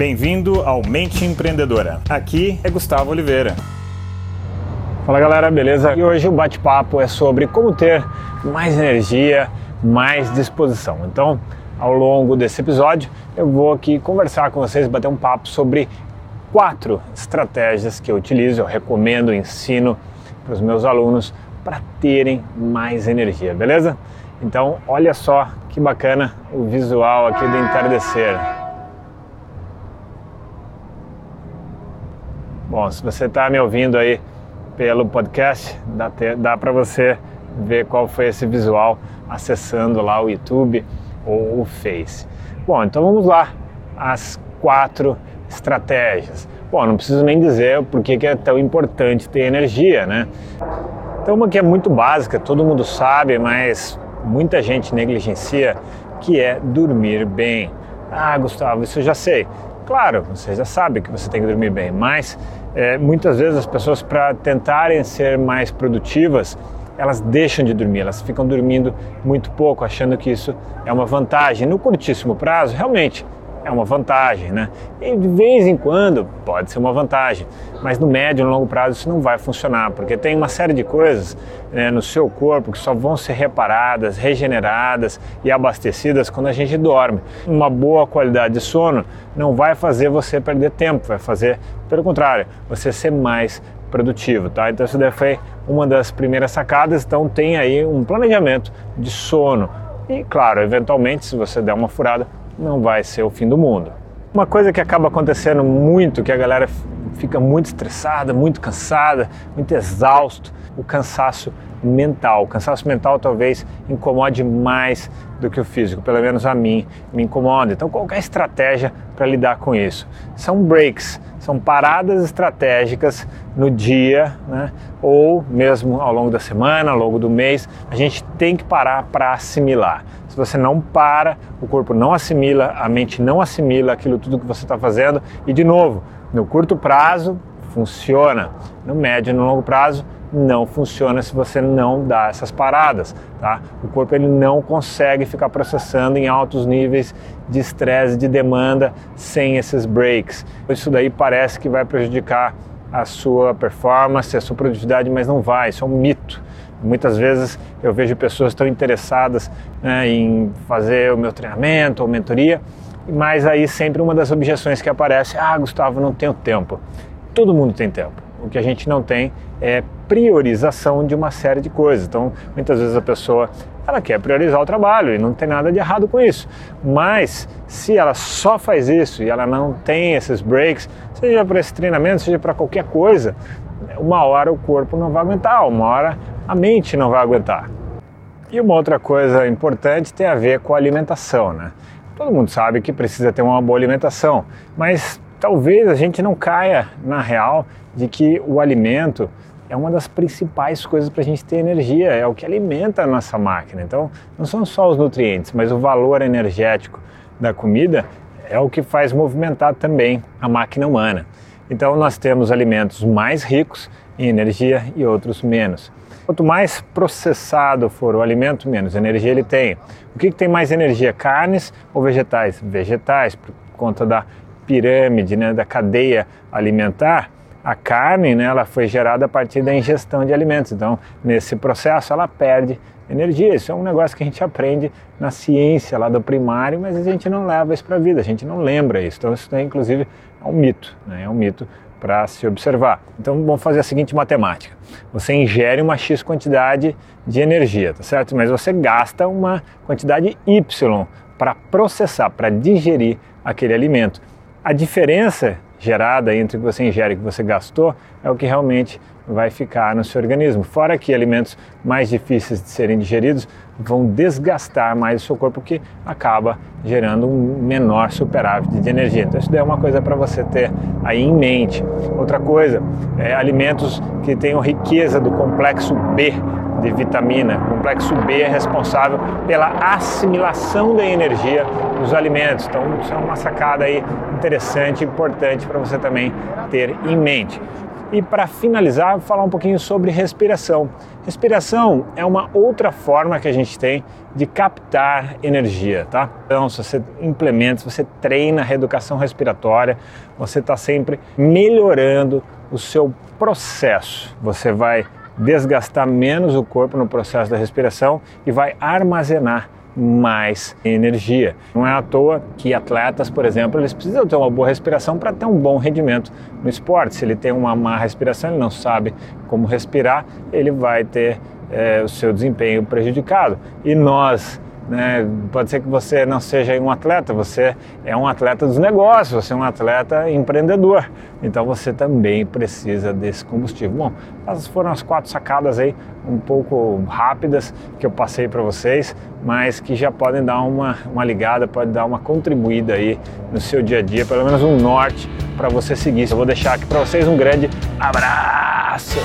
Bem-vindo ao Mente Empreendedora. Aqui é Gustavo Oliveira. Fala galera, beleza? E hoje o bate-papo é sobre como ter mais energia, mais disposição. Então, ao longo desse episódio, eu vou aqui conversar com vocês, bater um papo sobre quatro estratégias que eu utilizo, eu recomendo, ensino para os meus alunos para terem mais energia, beleza? Então, olha só que bacana o visual aqui do entardecer. Bom, se você está me ouvindo aí pelo podcast, dá, dá para você ver qual foi esse visual acessando lá o YouTube ou o Face. Bom, então vamos lá, as quatro estratégias. Bom, não preciso nem dizer por que é tão importante ter energia, né? Então uma que é muito básica, todo mundo sabe, mas muita gente negligencia, que é dormir bem. Ah, Gustavo, isso eu já sei. Claro, você já sabe que você tem que dormir bem, mas é, muitas vezes as pessoas, para tentarem ser mais produtivas, elas deixam de dormir, elas ficam dormindo muito pouco, achando que isso é uma vantagem. No curtíssimo prazo, realmente é uma vantagem, né? E de vez em quando pode ser uma vantagem, mas no médio e no longo prazo isso não vai funcionar, porque tem uma série de coisas né, no seu corpo que só vão ser reparadas, regeneradas e abastecidas quando a gente dorme. Uma boa qualidade de sono não vai fazer você perder tempo, vai fazer, pelo contrário, você ser mais produtivo, tá? Então isso daí foi uma das primeiras sacadas, então tem aí um planejamento de sono. E claro, eventualmente, se você der uma furada, não vai ser o fim do mundo. Uma coisa que acaba acontecendo muito, que a galera fica muito estressada, muito cansada, muito exausto, o cansaço mental. O cansaço mental talvez incomode mais do que o físico, pelo menos a mim me incomoda. Então, qual é a estratégia para lidar com isso? São breaks, são paradas estratégicas no dia, né? ou mesmo ao longo da semana, ao longo do mês. A gente tem que parar para assimilar. Se você não para, o corpo não assimila, a mente não assimila aquilo tudo que você está fazendo. E de novo, no curto prazo funciona, no médio e no longo prazo não funciona se você não dá essas paradas, tá? O corpo ele não consegue ficar processando em altos níveis de estresse, de demanda sem esses breaks. Isso daí parece que vai prejudicar a sua performance, a sua produtividade, mas não vai, isso é um mito. Muitas vezes eu vejo pessoas tão interessadas né, em fazer o meu treinamento ou mentoria, mas aí sempre uma das objeções que aparece, ah, Gustavo, não tenho tempo. Todo mundo tem tempo. O que a gente não tem é priorização de uma série de coisas. Então, muitas vezes a pessoa ela quer priorizar o trabalho e não tem nada de errado com isso. Mas se ela só faz isso e ela não tem esses breaks, seja para esse treinamento, seja para qualquer coisa, uma hora o corpo não vai aguentar, uma hora a mente não vai aguentar. E uma outra coisa importante tem a ver com a alimentação, né? Todo mundo sabe que precisa ter uma boa alimentação, mas talvez a gente não caia na real de que o alimento é uma das principais coisas para a gente ter energia, é o que alimenta a nossa máquina. Então, não são só os nutrientes, mas o valor energético da comida é o que faz movimentar também a máquina humana. Então, nós temos alimentos mais ricos em energia e outros menos. Quanto mais processado for o alimento, menos energia ele tem. O que, que tem mais energia, carnes ou vegetais? Vegetais, por conta da pirâmide, né, da cadeia alimentar a carne né, ela foi gerada a partir da ingestão de alimentos. Então, nesse processo, ela perde energia. Isso é um negócio que a gente aprende na ciência lá do primário, mas a gente não leva isso para a vida, a gente não lembra isso. Então, isso é, inclusive, um mito, né? é um mito para se observar. Então, vamos fazer a seguinte matemática: você ingere uma x quantidade de energia, tá certo? Mas você gasta uma quantidade y para processar, para digerir aquele alimento. A diferença gerada entre o que você ingere e o que você gastou é o que realmente vai ficar no seu organismo. Fora que alimentos mais difíceis de serem digeridos vão desgastar mais o seu corpo, que acaba gerando um menor superávit de energia. Então, isso daí é uma coisa para você ter aí em mente. Outra coisa, é alimentos que tenham riqueza do complexo B de vitamina. O complexo B é responsável pela assimilação da energia dos alimentos. Então, isso é uma sacada aí interessante, importante para você também ter em mente. E para finalizar, vou falar um pouquinho sobre respiração. Respiração é uma outra forma que a gente tem de captar energia, tá? Então, se você implementa, se você treina a reeducação respiratória, você está sempre melhorando o seu processo. Você vai desgastar menos o corpo no processo da respiração e vai armazenar mais energia. Não é à toa que atletas, por exemplo, eles precisam ter uma boa respiração para ter um bom rendimento no esporte. Se ele tem uma má respiração, ele não sabe como respirar, ele vai ter é, o seu desempenho prejudicado. E nós né? Pode ser que você não seja um atleta, você é um atleta dos negócios, você é um atleta empreendedor. Então você também precisa desse combustível. Bom, essas foram as quatro sacadas aí, um pouco rápidas que eu passei para vocês, mas que já podem dar uma, uma ligada, pode dar uma contribuída aí no seu dia a dia, pelo menos um norte para você seguir. Eu vou deixar aqui para vocês um grande abraço.